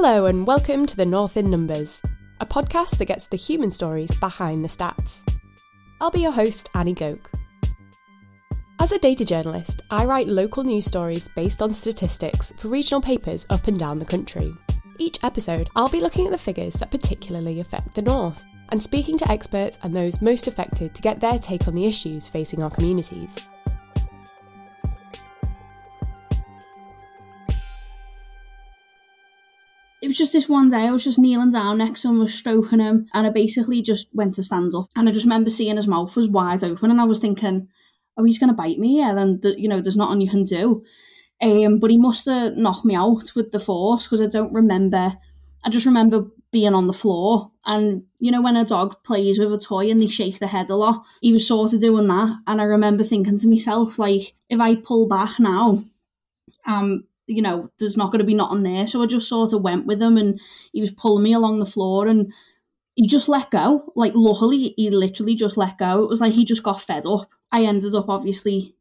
Hello, and welcome to The North in Numbers, a podcast that gets the human stories behind the stats. I'll be your host, Annie Gouk. As a data journalist, I write local news stories based on statistics for regional papers up and down the country. Each episode, I'll be looking at the figures that particularly affect the North and speaking to experts and those most affected to get their take on the issues facing our communities. It was just this one day I was just kneeling down next to him, was stroking him, and I basically just went to stand up. And I just remember seeing his mouth was wide open, and I was thinking, oh, he's going to bite me, yeah, and, the, you know, there's nothing you can do. Um, but he must have knocked me out with the force because I don't remember. I just remember being on the floor. And, you know, when a dog plays with a toy and they shake their head a lot, he was sort of doing that. And I remember thinking to myself, like, if I pull back now, um, you know, there's not going to be nothing there. So I just sort of went with him and he was pulling me along the floor and he just let go. Like, luckily, he literally just let go. It was like he just got fed up. I ended up obviously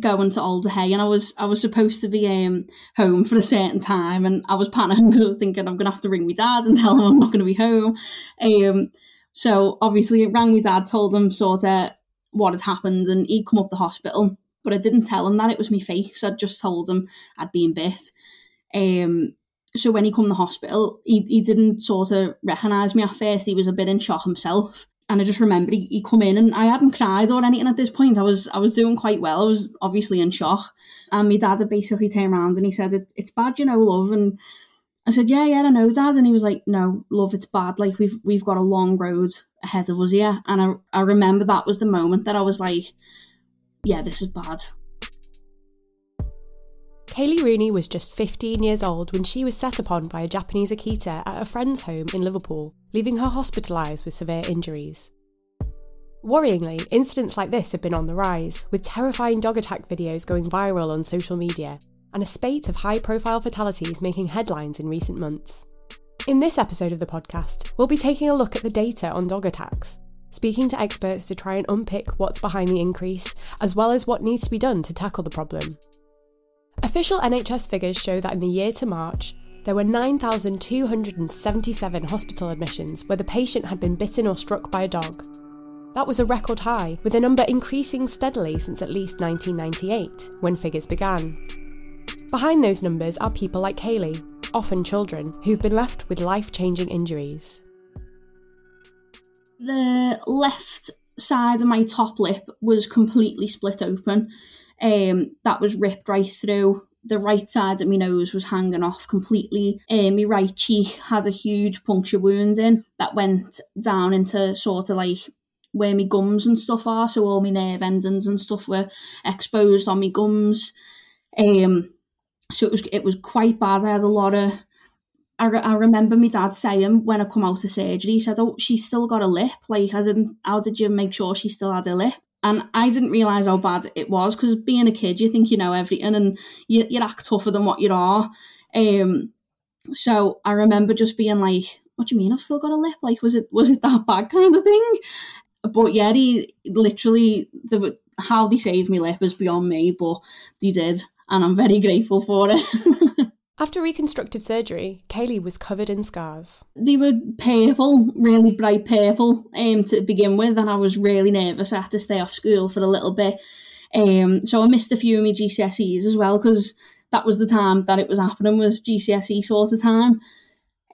going to Alder Hey and I was I was supposed to be um, home for a certain time and I was panicking because I was thinking I'm gonna have to ring my dad and tell him I'm not gonna be home. Um, so obviously it rang my dad, told him sort of what had happened and he'd come up the hospital but I didn't tell him that it was my face. I just told him I'd been bit. Um, so when he come to the hospital, he, he didn't sort of recognise me at first. He was a bit in shock himself. And I just remember he, he come in and I hadn't cried or anything at this point. I was I was doing quite well. I was obviously in shock. And my dad had basically turned around and he said, it, it's bad, you know, love. And I said, yeah, yeah, I know, dad. And he was like, no, love, it's bad. Like we've we've got a long road ahead of us here. And I, I remember that was the moment that I was like, yeah, this is bad. Kayleigh Rooney was just 15 years old when she was set upon by a Japanese Akita at a friend's home in Liverpool, leaving her hospitalised with severe injuries. Worryingly, incidents like this have been on the rise, with terrifying dog attack videos going viral on social media, and a spate of high profile fatalities making headlines in recent months. In this episode of the podcast, we'll be taking a look at the data on dog attacks, speaking to experts to try and unpick what's behind the increase, as well as what needs to be done to tackle the problem. Official NHS figures show that in the year to March, there were 9,277 hospital admissions where the patient had been bitten or struck by a dog. That was a record high, with the number increasing steadily since at least 1998, when figures began. Behind those numbers are people like Kayleigh, often children, who've been left with life changing injuries the left side of my top lip was completely split open. Um, that was ripped right through. The right side of my nose was hanging off completely. Um, my right cheek had a huge puncture wound in that went down into sort of like where my gums and stuff are. So all my nerve endings and stuff were exposed on my gums. Um, so it was it was quite bad. I had a lot of I, re- I remember my dad saying when I come out of surgery, he said, "Oh, she's still got a lip. Like, I didn't. How did you make sure she still had a lip?" And I didn't realise how bad it was because being a kid, you think you know everything and you, you act tougher than what you are. Um, so I remember just being like, "What do you mean I've still got a lip? Like, was it was it that bad kind of thing?" But yeah, he literally the how they saved me lip is beyond me, but they did, and I'm very grateful for it. After reconstructive surgery, Kayleigh was covered in scars. They were purple, really bright purple um, to begin with, and I was really nervous. I had to stay off school for a little bit. Um, so I missed a few of my GCSEs as well because that was the time that it was happening was GCSE sort of time.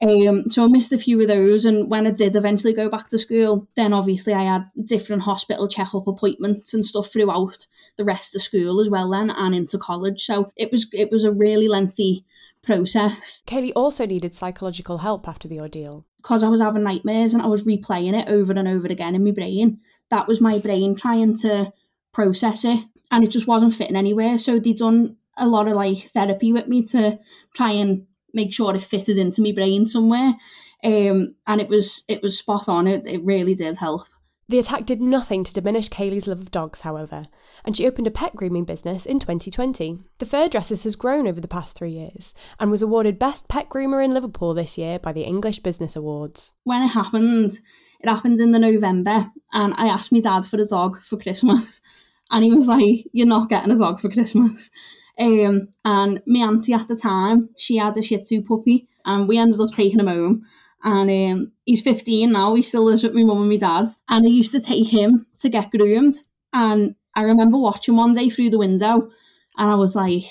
Um, so I missed a few of those, and when I did eventually go back to school, then obviously I had different hospital checkup appointments and stuff throughout the rest of school as well, then and into college. So it was it was a really lengthy process. Kayleigh also needed psychological help after the ordeal. Because I was having nightmares and I was replaying it over and over again in my brain that was my brain trying to process it and it just wasn't fitting anywhere. So they done a lot of like therapy with me to try and make sure it fitted into my brain somewhere. Um, and it was it was spot on. It, it really did help. The attack did nothing to diminish Kayleigh's love of dogs, however, and she opened a pet grooming business in 2020. The Fur Dressers has grown over the past three years and was awarded Best Pet Groomer in Liverpool this year by the English Business Awards. When it happened, it happened in the November, and I asked my dad for a dog for Christmas, and he was like, "You're not getting a dog for Christmas." Um, and my auntie at the time, she had a Shih Tzu puppy, and we ended up taking him home and um, he's 15 now. He still lives with my mum and my dad. And I used to take him to get groomed. And I remember watching one day through the window, and I was like,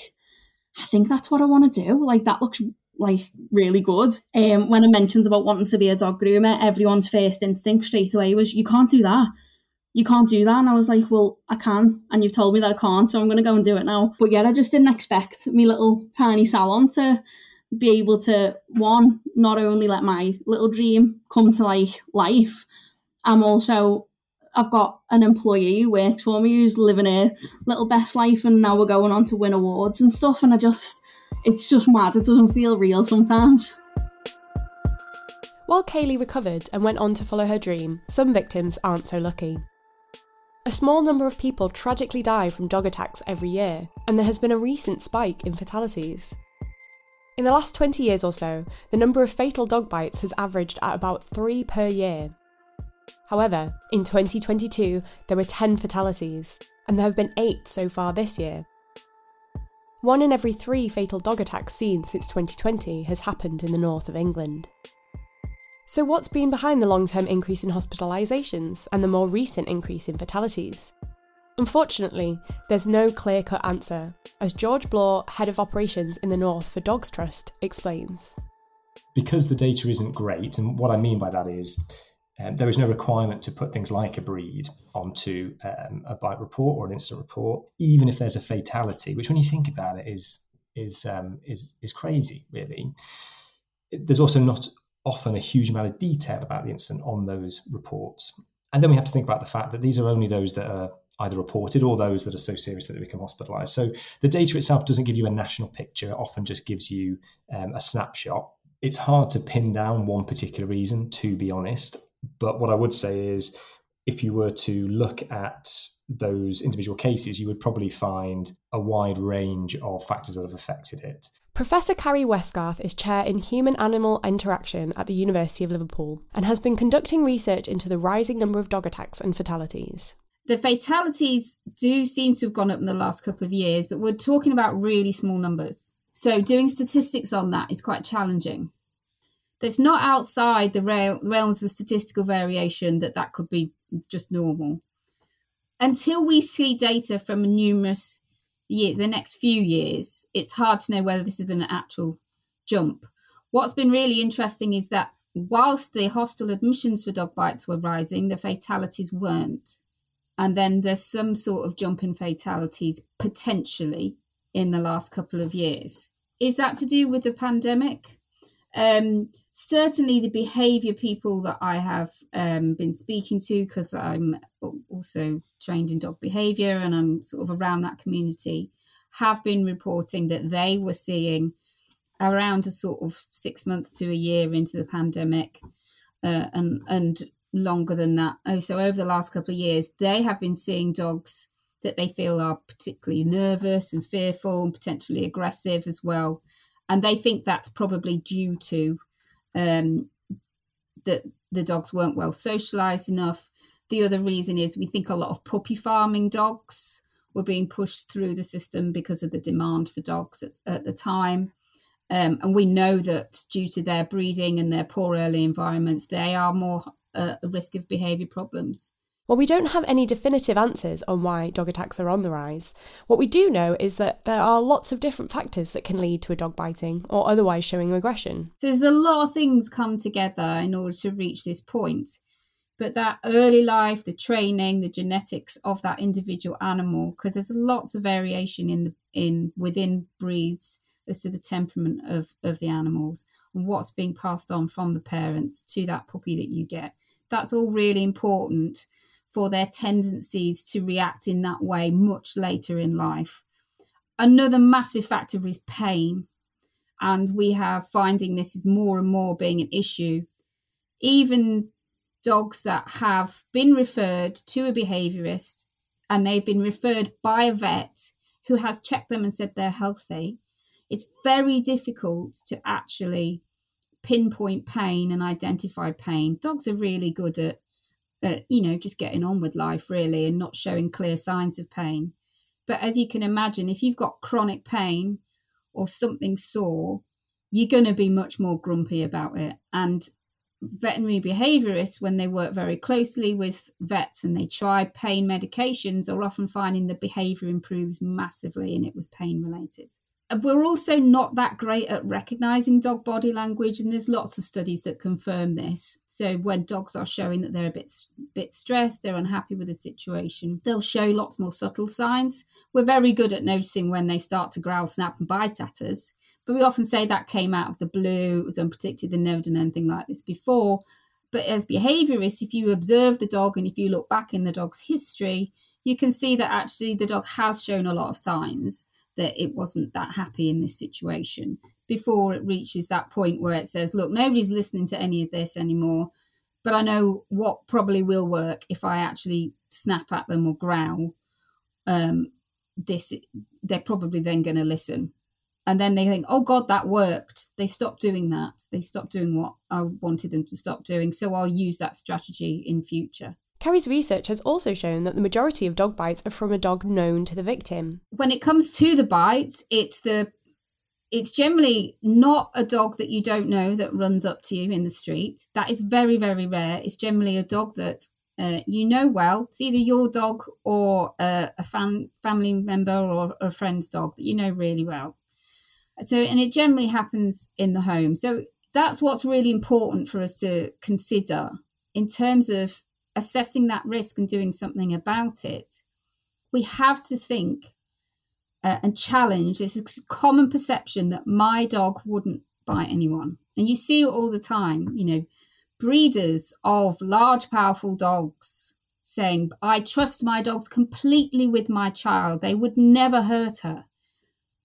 I think that's what I want to do. Like that looks like really good. Um, when I mentioned about wanting to be a dog groomer, everyone's first instinct straight away was, "You can't do that. You can't do that." And I was like, "Well, I can, and you've told me that I can't, so I'm going to go and do it now." But yeah, I just didn't expect me little tiny salon to be able to one not only let my little dream come to like life i'm also i've got an employee who works for me who's living a little best life and now we're going on to win awards and stuff and i just it's just mad it doesn't feel real sometimes while Kayleigh recovered and went on to follow her dream, some victims aren't so lucky. A small number of people tragically die from dog attacks every year, and there has been a recent spike in fatalities. In the last 20 years or so, the number of fatal dog bites has averaged at about three per year. However, in 2022, there were 10 fatalities, and there have been eight so far this year. One in every three fatal dog attacks seen since 2020 has happened in the north of England. So, what's been behind the long term increase in hospitalisations and the more recent increase in fatalities? Unfortunately, there's no clear cut answer, as George Bloor, head of operations in the North for Dogs Trust, explains. Because the data isn't great, and what I mean by that is um, there is no requirement to put things like a breed onto um, a bite report or an incident report, even if there's a fatality, which when you think about it is is um, is is crazy, really. There's also not often a huge amount of detail about the incident on those reports. And then we have to think about the fact that these are only those that are either reported or those that are so serious that they become hospitalized. So the data itself doesn't give you a national picture, it often just gives you um, a snapshot. It's hard to pin down one particular reason, to be honest. But what I would say is if you were to look at those individual cases, you would probably find a wide range of factors that have affected it. Professor Carri Westgarth is chair in human animal interaction at the University of Liverpool and has been conducting research into the rising number of dog attacks and fatalities the fatalities do seem to have gone up in the last couple of years, but we're talking about really small numbers. So doing statistics on that is quite challenging. That's not outside the realms of statistical variation that that could be just normal. Until we see data from numerous years, the next few years, it's hard to know whether this has been an actual jump. What's been really interesting is that whilst the hospital admissions for dog bites were rising, the fatalities weren't and then there's some sort of jump in fatalities potentially in the last couple of years. Is that to do with the pandemic? Um, certainly, the behaviour people that I have um, been speaking to, because I'm also trained in dog behaviour and I'm sort of around that community, have been reporting that they were seeing around a sort of six months to a year into the pandemic, uh, and and longer than that. Oh, so over the last couple of years, they have been seeing dogs that they feel are particularly nervous and fearful and potentially aggressive as well. And they think that's probably due to um, that the dogs weren't well socialized enough. The other reason is we think a lot of puppy farming dogs were being pushed through the system because of the demand for dogs at, at the time. Um, and we know that due to their breeding and their poor early environments, they are more a, a risk of behaviour problems. Well, we don't have any definitive answers on why dog attacks are on the rise. What we do know is that there are lots of different factors that can lead to a dog biting or otherwise showing aggression. So there's a lot of things come together in order to reach this point. But that early life, the training, the genetics of that individual animal, because there's lots of variation in the, in within breeds as to the temperament of, of the animals and what's being passed on from the parents to that puppy that you get that's all really important for their tendencies to react in that way much later in life. Another massive factor is pain. And we have finding this is more and more being an issue. Even dogs that have been referred to a behaviorist and they've been referred by a vet who has checked them and said they're healthy, it's very difficult to actually pinpoint pain and identify pain. Dogs are really good at, at, you know, just getting on with life really and not showing clear signs of pain. But as you can imagine, if you've got chronic pain or something sore, you're going to be much more grumpy about it. And veterinary behaviorists, when they work very closely with vets and they try pain medications, are often finding the behavior improves massively and it was pain related we're also not that great at recognizing dog body language and there's lots of studies that confirm this. So when dogs are showing that they're a bit bit stressed they're unhappy with the situation they'll show lots more subtle signs. We're very good at noticing when they start to growl snap and bite at us but we often say that came out of the blue it was unpredicted they've never done anything like this before. But as behaviorists if you observe the dog and if you look back in the dog's history you can see that actually the dog has shown a lot of signs that it wasn't that happy in this situation before it reaches that point where it says, look, nobody's listening to any of this anymore. But I know what probably will work if I actually snap at them or growl. Um, this they're probably then going to listen, and then they think, "Oh God, that worked." They stop doing that. They stop doing what I wanted them to stop doing. So I'll use that strategy in future. Carri's research has also shown that the majority of dog bites are from a dog known to the victim. When it comes to the bites, it's the it's generally not a dog that you don't know that runs up to you in the street. That is very, very rare. It's generally a dog that uh, you know well. It's either your dog or uh, a fan, family member or a friend's dog that you know really well. So, and it generally happens in the home. So that's what's really important for us to consider in terms of assessing that risk and doing something about it, we have to think uh, and challenge this common perception that my dog wouldn't bite anyone. And you see it all the time, you know, breeders of large, powerful dogs saying, I trust my dogs completely with my child. They would never hurt her.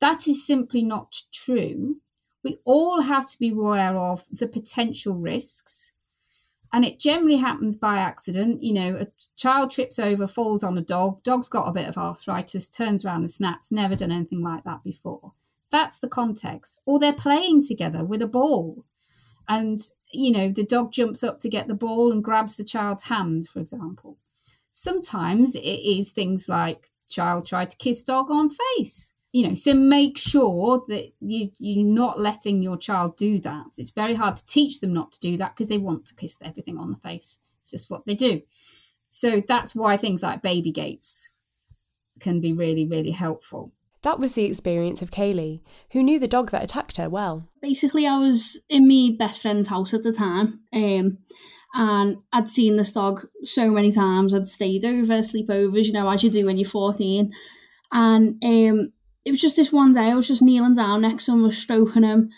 That is simply not true. We all have to be aware of the potential risks and it generally happens by accident. You know, a child trips over, falls on a dog, dog's got a bit of arthritis, turns around and snaps, never done anything like that before. That's the context. Or they're playing together with a ball. And, you know, the dog jumps up to get the ball and grabs the child's hand, for example. Sometimes it is things like child tried to kiss dog on face you know so make sure that you you're not letting your child do that it's very hard to teach them not to do that because they want to kiss everything on the face it's just what they do so that's why things like baby gates can be really really helpful that was the experience of Kayleigh, who knew the dog that attacked her well. Basically, I was in my best friend's house at the time, um, and I'd seen this dog so many times. I'd stayed over, sleepovers, you know, as you do when you're 14. And um, it was just this one day, I was just kneeling down next to him, was stroking him,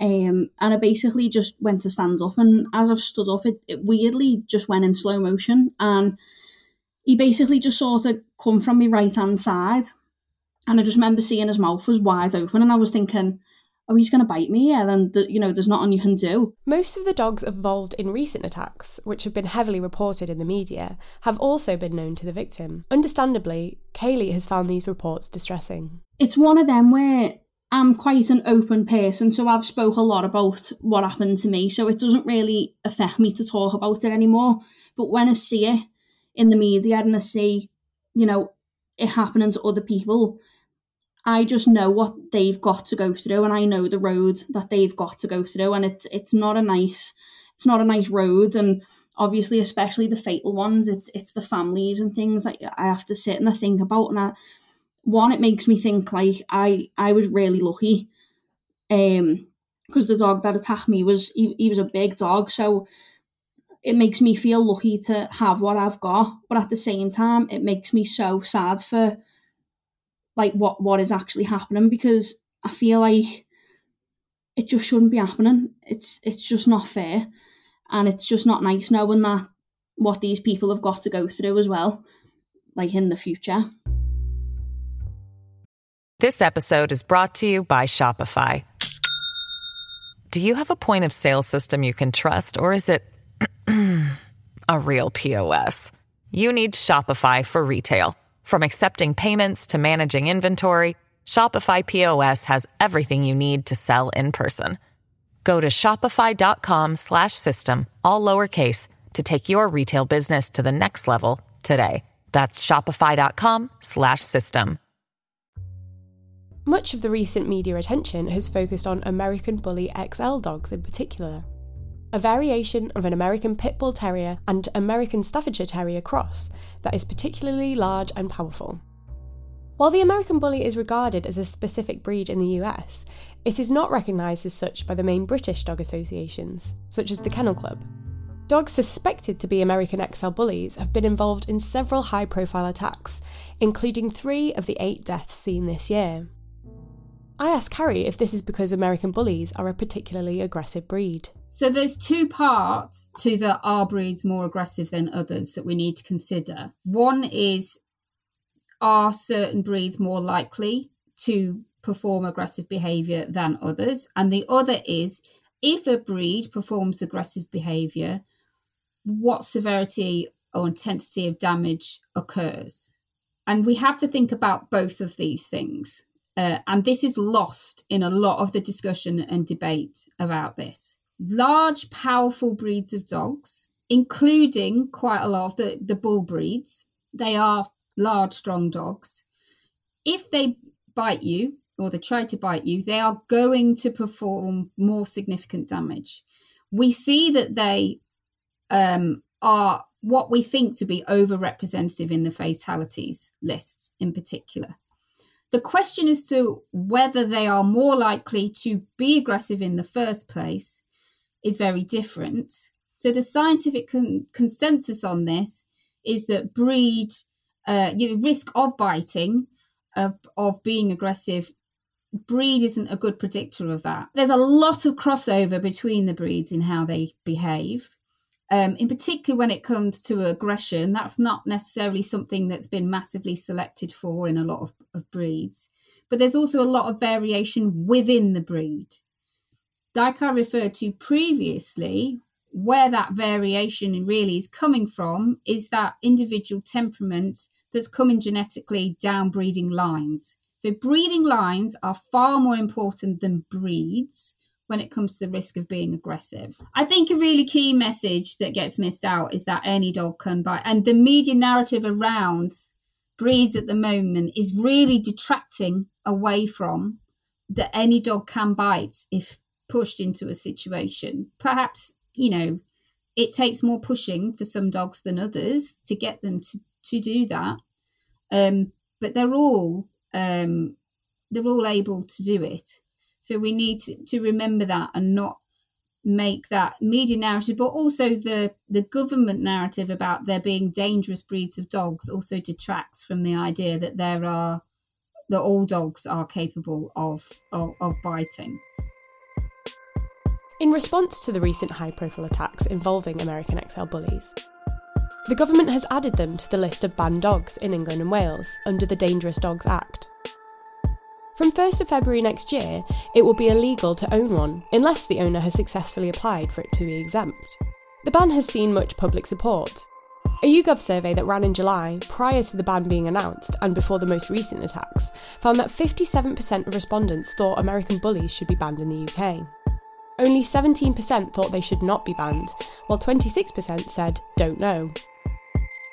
um, and I basically just went to stand up. And as I've stood up, it, it weirdly just went in slow motion. And he basically just sort of come from my right hand side. And I just remember seeing his mouth was wide open, and I was thinking, oh, he's going to bite me, yeah, and the, you know, there's nothing you can do. Most of the dogs involved in recent attacks, which have been heavily reported in the media, have also been known to the victim. Understandably, Kayleigh has found these reports distressing. It's one of them where I'm quite an open person, so I've spoke a lot about what happened to me, so it doesn't really affect me to talk about it anymore. But when I see it in the media and I see, you know, it happening to other people, I just know what they've got to go through, and I know the road that they've got to go through, and it's it's not a nice it's not a nice road, and obviously, especially the fatal ones, it's it's the families and things that I have to sit and I think about, and I, one, it makes me think like I I was really lucky, um, because the dog that attacked me was he, he was a big dog, so it makes me feel lucky to have what I've got, but at the same time, it makes me so sad for like what what is actually happening because I feel like it just shouldn't be happening. It's it's just not fair, and it's just not nice knowing that what these people have got to go through as well, like in the future. This episode is brought to you by Shopify. Do you have a point of sale system you can trust, or is it a real POS? You need Shopify for retail. From accepting payments to managing inventory, Shopify POS has everything you need to sell in person. Go to shopify.com/system all lowercase to take your retail business to the next level today. That's shopify.com/system. Much of the recent media attention has focused on American Bully XL dogs in particular, a variation of an American Pit Bull Terrier and American Staffordshire Terrier cross that is particularly large and powerful. While the American Bully is regarded as a specific breed in the US, it is not recognised as such by the main British dog associations, such as the Kennel Club. Dogs suspected to be American XL bullies have been involved in several high profile attacks, including three of the eight deaths seen this year. I asked Carri if this is because American bullies are a particularly aggressive breed. So there's two parts to the are breeds more aggressive than others that we need to consider. One is are certain breeds more likely to perform aggressive behavior than others? And the other is if a breed performs aggressive behavior, what severity or intensity of damage occurs? And we have to think about both of these things. Uh, and this is lost in a lot of the discussion and debate about this. Large, powerful breeds of dogs, including quite a lot of the, the bull breeds, they are large, strong dogs. If they bite you or they try to bite you, they are going to perform more significant damage. We see that they um, are what we think to be overrepresentative in the fatalities lists in particular. The question as to whether they are more likely to be aggressive in the first place is very different. So, the scientific con- consensus on this is that breed, uh, risk of biting, of, of being aggressive, breed isn't a good predictor of that. There's a lot of crossover between the breeds in how they behave. Um, in particular, when it comes to aggression, that's not necessarily something that's been massively selected for in a lot of, of breeds. But there's also a lot of variation within the breed. Like I referred to previously, where that variation really is coming from is that individual temperament that's coming genetically down breeding lines. So, breeding lines are far more important than breeds when it comes to the risk of being aggressive. I think a really key message that gets missed out is that any dog can bite. And the media narrative around breeds at the moment is really detracting away from that any dog can bite if pushed into a situation. Perhaps, you know, it takes more pushing for some dogs than others to get them to, to do that. Um, but they're all um, they're all able to do it. So we need to, to remember that and not make that media narrative, but also the the government narrative about there being dangerous breeds of dogs also detracts from the idea that there are that all dogs are capable of, of, of biting. In response to the recent high profile attacks involving American XL bullies, the government has added them to the list of banned dogs in England and Wales under the Dangerous Dogs Act. From 1st of February next year, it will be illegal to own one, unless the owner has successfully applied for it to be exempt. The ban has seen much public support. A YouGov survey that ran in July, prior to the ban being announced and before the most recent attacks, found that 57% of respondents thought American bullies should be banned in the UK. Only 17% thought they should not be banned, while 26% said, don't know.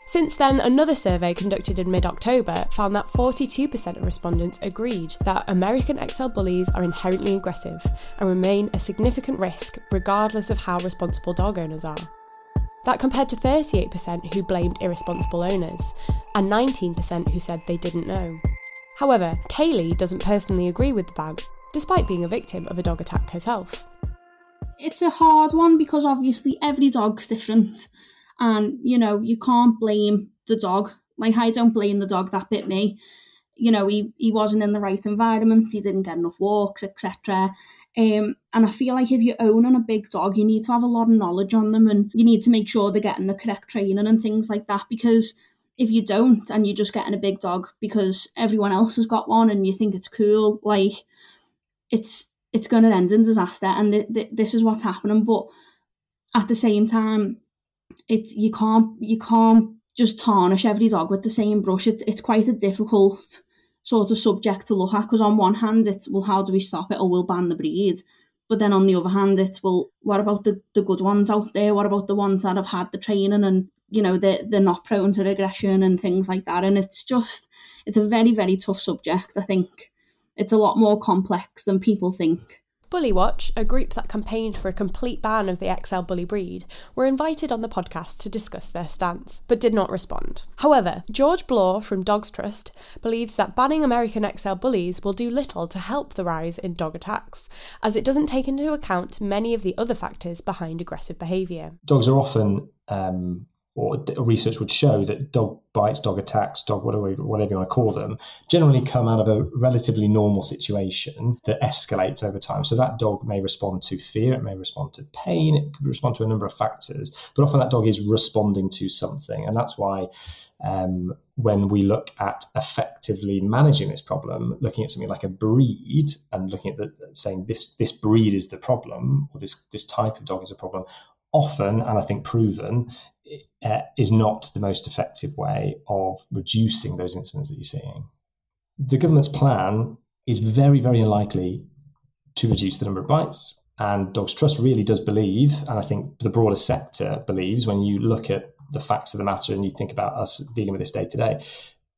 Since then, another survey conducted in mid October found that 42% of respondents agreed that American XL bullies are inherently aggressive and remain a significant risk regardless of how responsible dog owners are. That compared to 38% who blamed irresponsible owners and 19% who said they didn't know. However, Kayleigh doesn't personally agree with the ban, despite being a victim of a dog attack herself. It's a hard one because obviously every dog's different and you know you can't blame the dog like i don't blame the dog that bit me you know he, he wasn't in the right environment he didn't get enough walks etc Um, and I feel like if you're owning a big dog, you need to have a lot of knowledge on them and you need to make sure they're getting the correct training and things like that. Because if you don't and you're just getting a big dog because everyone else has got one and you think it's cool, like it's it's going to end in disaster. And th- th- this is what's happening. But at the same time, it's you can't you can't just tarnish every dog with the same brush. It's it's quite a difficult sort of subject to look at because on one hand it's well how do we stop it? Or we'll ban the breed. But then on the other hand it's well what about the, the good ones out there? What about the ones that have had the training and you know they're, they're not prone to regression and things like that? And it's just it's a very very tough subject i think. It's a lot more complex than people think Bully Watch, a group that campaigned for a complete ban of the XL bully breed, were invited on the podcast to discuss their stance, but did not respond. However, George Bloor from Dogs Trust believes that banning American XL bullies will do little to help the rise in dog attacks, as it doesn't take into account many of the other factors behind aggressive behaviour. Dogs are often um, or research would show that dog bites, dog attacks, dog whatever whatever you want to call them, generally come out of a relatively normal situation that escalates over time. So that dog may respond to fear, it may respond to pain, it could respond to a number of factors, but often that dog is responding to something, and that's why. Um, when we look at effectively managing this problem, looking at something like a breed and looking at the saying this this breed is the problem or this this type of dog is a problem, often and I think proven uh, is not the most effective way of reducing those incidents that you're seeing. The government's plan is very, very unlikely to reduce the number of bites. And Dogs Trust really does believe, and I think the broader sector believes, when you look at the facts of the matter and you think about us dealing with this day to day,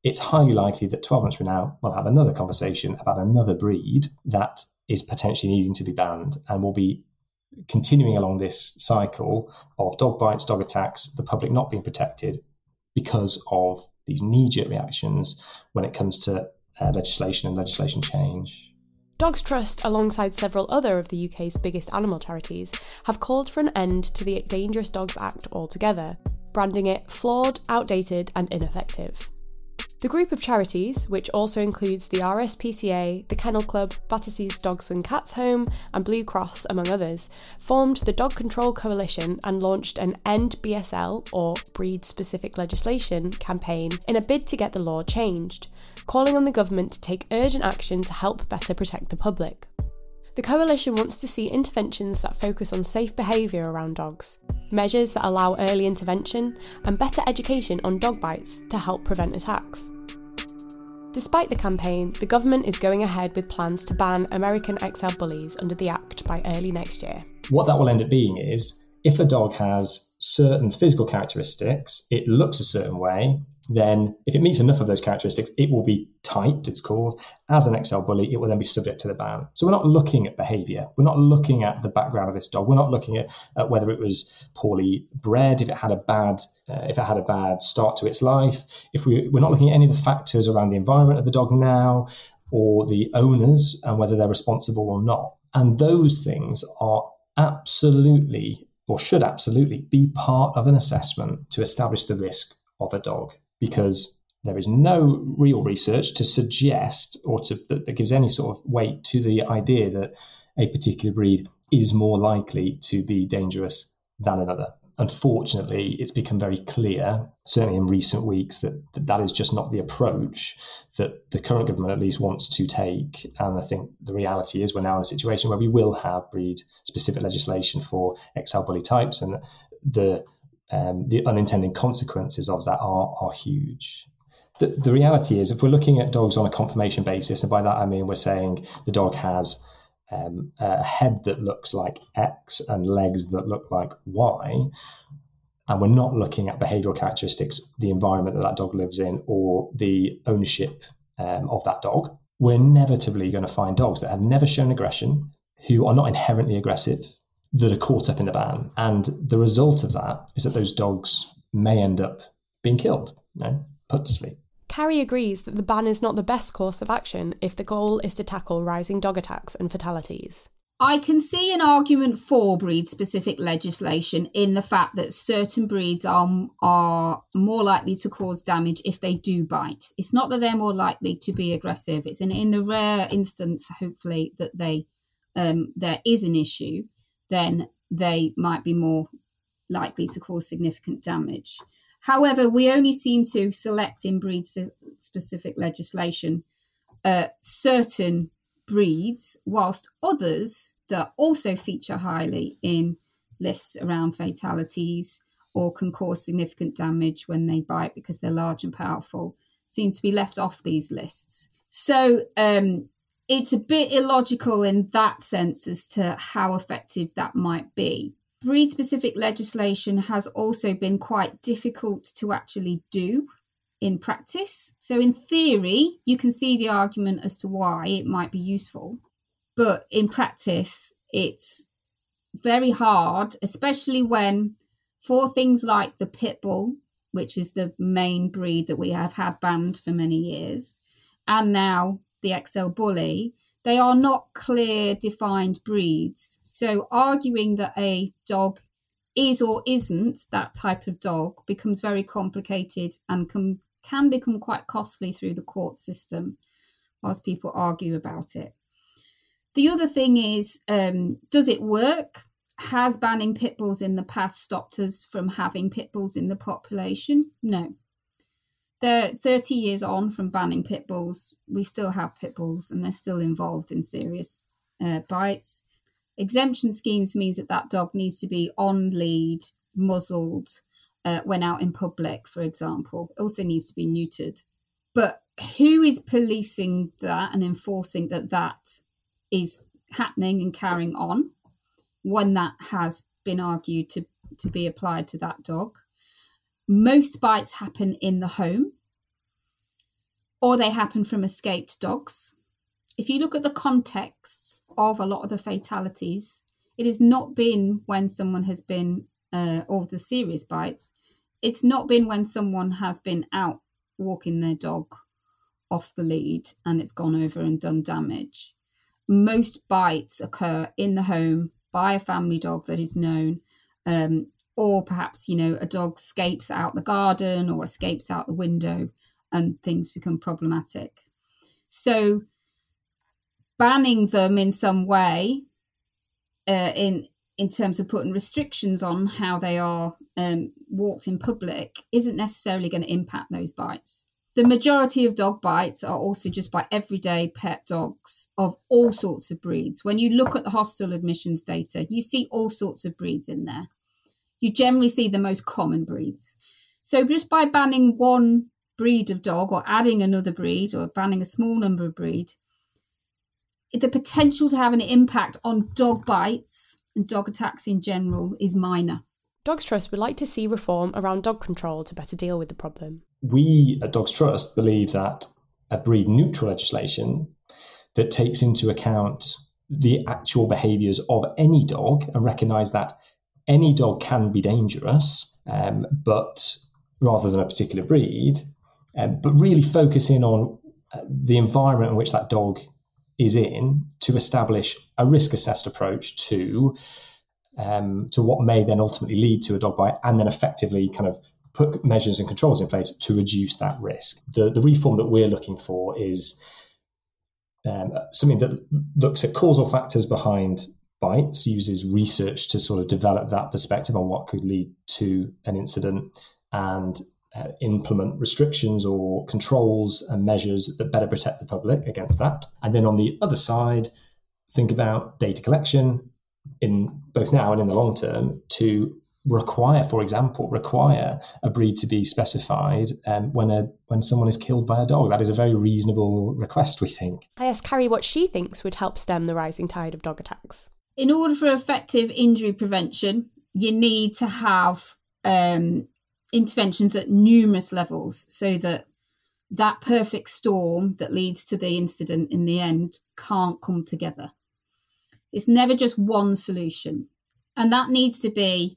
it's highly likely that 12 months from now, we'll have another conversation about another breed that is potentially needing to be banned and will be continuing along this cycle of dog bites, dog attacks, the public not being protected because of these knee jerk reactions when it comes to uh, legislation and legislation change. Dogs Trust, alongside several other of the UK's biggest animal charities, have called for an end to the Dangerous Dogs Act altogether, branding it flawed, outdated, and ineffective. The group of charities, which also includes the RSPCA, the Kennel Club, Battersea's Dogs and Cats Home, and Blue Cross, among others, formed the Dog Control Coalition and launched an End BSL, or Breed Specific Legislation, campaign in a bid to get the law changed, calling on the government to take urgent action to help better protect the public. The coalition wants to see interventions that focus on safe behaviour around dogs, measures that allow early intervention, and better education on dog bites to help prevent attacks. Despite the campaign, the government is going ahead with plans to ban American XL bullies under the Act by early next year. What that will end up being is if a dog has certain physical characteristics, it looks a certain way, then if it meets enough of those characteristics, it will be typed, it's called, as an XL bully, it will then be subject to the ban. So we're not looking at behavior. We're not looking at the background of this dog. We're not looking at, at whether it was poorly bred, if it had a bad, uh, if it had a bad start to its life. If we, we're not looking at any of the factors around the environment of the dog now or the owners and whether they're responsible or not. And those things are absolutely or should absolutely be part of an assessment to establish the risk of a dog because there is no real research to suggest or to that gives any sort of weight to the idea that a particular breed is more likely to be dangerous than another. Unfortunately, it's become very clear, certainly in recent weeks, that, that that is just not the approach that the current government at least wants to take. And I think the reality is we're now in a situation where we will have breed specific legislation for XL bully types, and the um, the unintended consequences of that are, are huge. The, the reality is, if we're looking at dogs on a conformation basis, and by that I mean we're saying the dog has um, a head that looks like X and legs that look like Y, and we're not looking at behavioral characteristics, the environment that that dog lives in, or the ownership um, of that dog, we're inevitably going to find dogs that have never shown aggression, who are not inherently aggressive, that are caught up in the ban. And the result of that is that those dogs may end up being killed, you know, put to sleep. Carri agrees that the ban is not the best course of action if the goal is to tackle rising dog attacks and fatalities. I can see an argument for breed specific legislation in the fact that certain breeds are are more likely to cause damage if they do bite. It's not that they're more likely to be aggressive. It's in, in the rare instance, hopefully, that they um, there is an issue, then they might be more likely to cause significant damage. However, we only seem to select in breed specific legislation uh, certain breeds, whilst others that also feature highly in lists around fatalities or can cause significant damage when they bite because they're large and powerful seem to be left off these lists. So um, it's a bit illogical in that sense as to how effective that might be. Breed specific legislation has also been quite difficult to actually do in practice. So, in theory, you can see the argument as to why it might be useful. But in practice, it's very hard, especially when for things like the pit bull, which is the main breed that we have had banned for many years, and now the XL bully, they are not clear defined breeds. So arguing that a dog is or isn't that type of dog becomes very complicated and can, can become quite costly through the court system whilst people argue about it. The other thing is, um, does it work? Has banning pit bulls in the past stopped us from having pit bulls in the population? No. They're 30 years on from banning pit bulls. We still have pit bulls and they're still involved in serious uh, bites. Exemption schemes means that that dog needs to be on lead, muzzled uh, when out in public, for example. It also needs to be neutered. But who is policing that and enforcing that that is happening and carrying on when that has been argued to, to be applied to that dog? Most bites happen in the home or they happen from escaped dogs. If you look at the contexts of a lot of the fatalities, it has not been when someone has been, uh, or the serious bites, it's not been when someone has been out walking their dog off the lead and it's gone over and done damage. Most bites occur in the home by a family dog that is known um, or perhaps you know a dog escapes out the garden or escapes out the window and things become problematic. So banning them in some way uh, in in terms of putting restrictions on how they are um, walked in public isn't necessarily going to impact those bites. The majority of dog bites are also just by everyday pet dogs of all sorts of breeds. When you look at the hostel admissions data, you see all sorts of breeds in there you generally see the most common breeds. So just by banning one breed of dog or adding another breed or banning a small number of breed, the potential to have an impact on dog bites and dog attacks in general is minor. Dogs Trust would like to see reform around dog control to better deal with the problem. We at Dogs Trust believe that a breed neutral legislation that takes into account the actual behaviours of any dog and recognise that any dog can be dangerous, um, but rather than a particular breed, um, but really focus in on uh, the environment in which that dog is in to establish a risk assessed approach to um, to what may then ultimately lead to a dog bite, and then effectively kind of put measures and controls in place to reduce that risk. The the reform that we're looking for is um, something that looks at causal factors behind bites, uses research to sort of develop that perspective on what could lead to an incident and uh, implement restrictions or controls and measures that better protect the public against that. And then on the other side, think about data collection in both now and in the long term to require, for example, require a breed to be specified um, when a when someone is killed by a dog. That is a very reasonable request, we think. I asked Carri what she thinks would help stem the rising tide of dog attacks in order for effective injury prevention, you need to have um, interventions at numerous levels so that that perfect storm that leads to the incident in the end can't come together. It's never just one solution. And that needs to be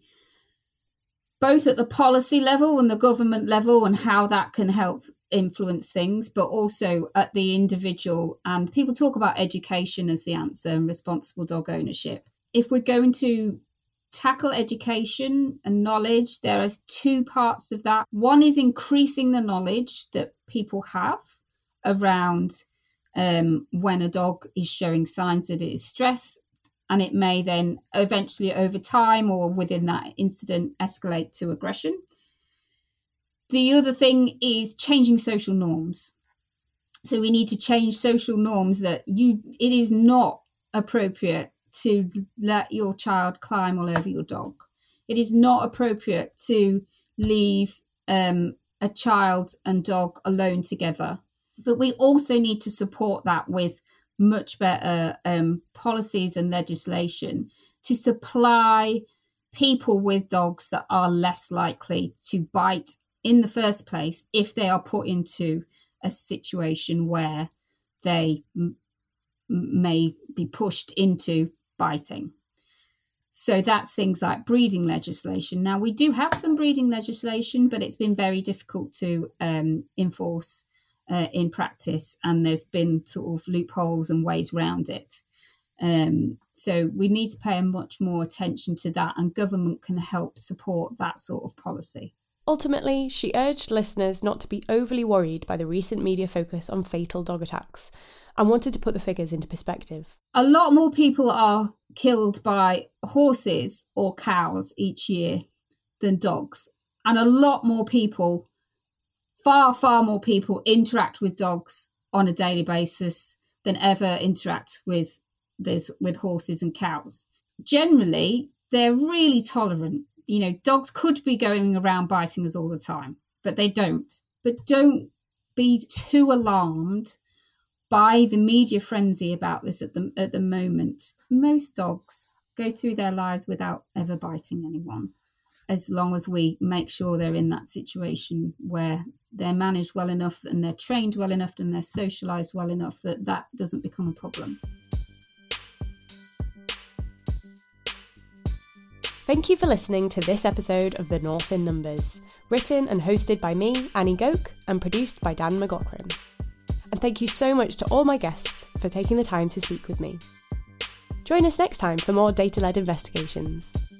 both at the policy level and the government level and how that can help influence things, but also at the individual. And people talk about education as the answer and responsible dog ownership. If we're going to tackle education and knowledge, there are two parts of that. One is increasing the knowledge that people have around um, when a dog is showing signs that it is stressed and it may then eventually, over time or within that incident, escalate to aggression. The other thing is changing social norms. So we need to change social norms that you it is not appropriate to let your child climb all over your dog. It is not appropriate to leave um, a child and dog alone together. But we also need to support that with much better um, policies and legislation to supply people with dogs that are less likely to bite in the first place if they are put into a situation where they m- may be pushed into biting. So that's things like breeding legislation. Now, we do have some breeding legislation, but it's been very difficult to um, enforce uh, in practice, and there's been sort of loopholes and ways around it. Um, so we need to pay much more attention to that, and government can help support that sort of policy. Ultimately, she urged listeners not to be overly worried by the recent media focus on fatal dog attacks and wanted to put the figures into perspective. A lot more people are killed by horses or cows each year than dogs. And a lot more people, far, far more people interact with dogs on a daily basis than ever interact with this, with horses and cows. Generally, they're really tolerant you know, dogs could be going around biting us all the time, but they don't. But don't be too alarmed by the media frenzy about this at the at the moment. Most dogs go through their lives without ever biting anyone, as long as we make sure they're in that situation where they're managed well enough and they're trained well enough and they're socialized well enough that that doesn't become a problem. Thank you for listening to this episode of The North in Numbers, written and hosted by me, Annie Gouk, and produced by Dan McLaughlin. And thank you so much to all my guests for taking the time to speak with me. Join us next time for more data led investigations.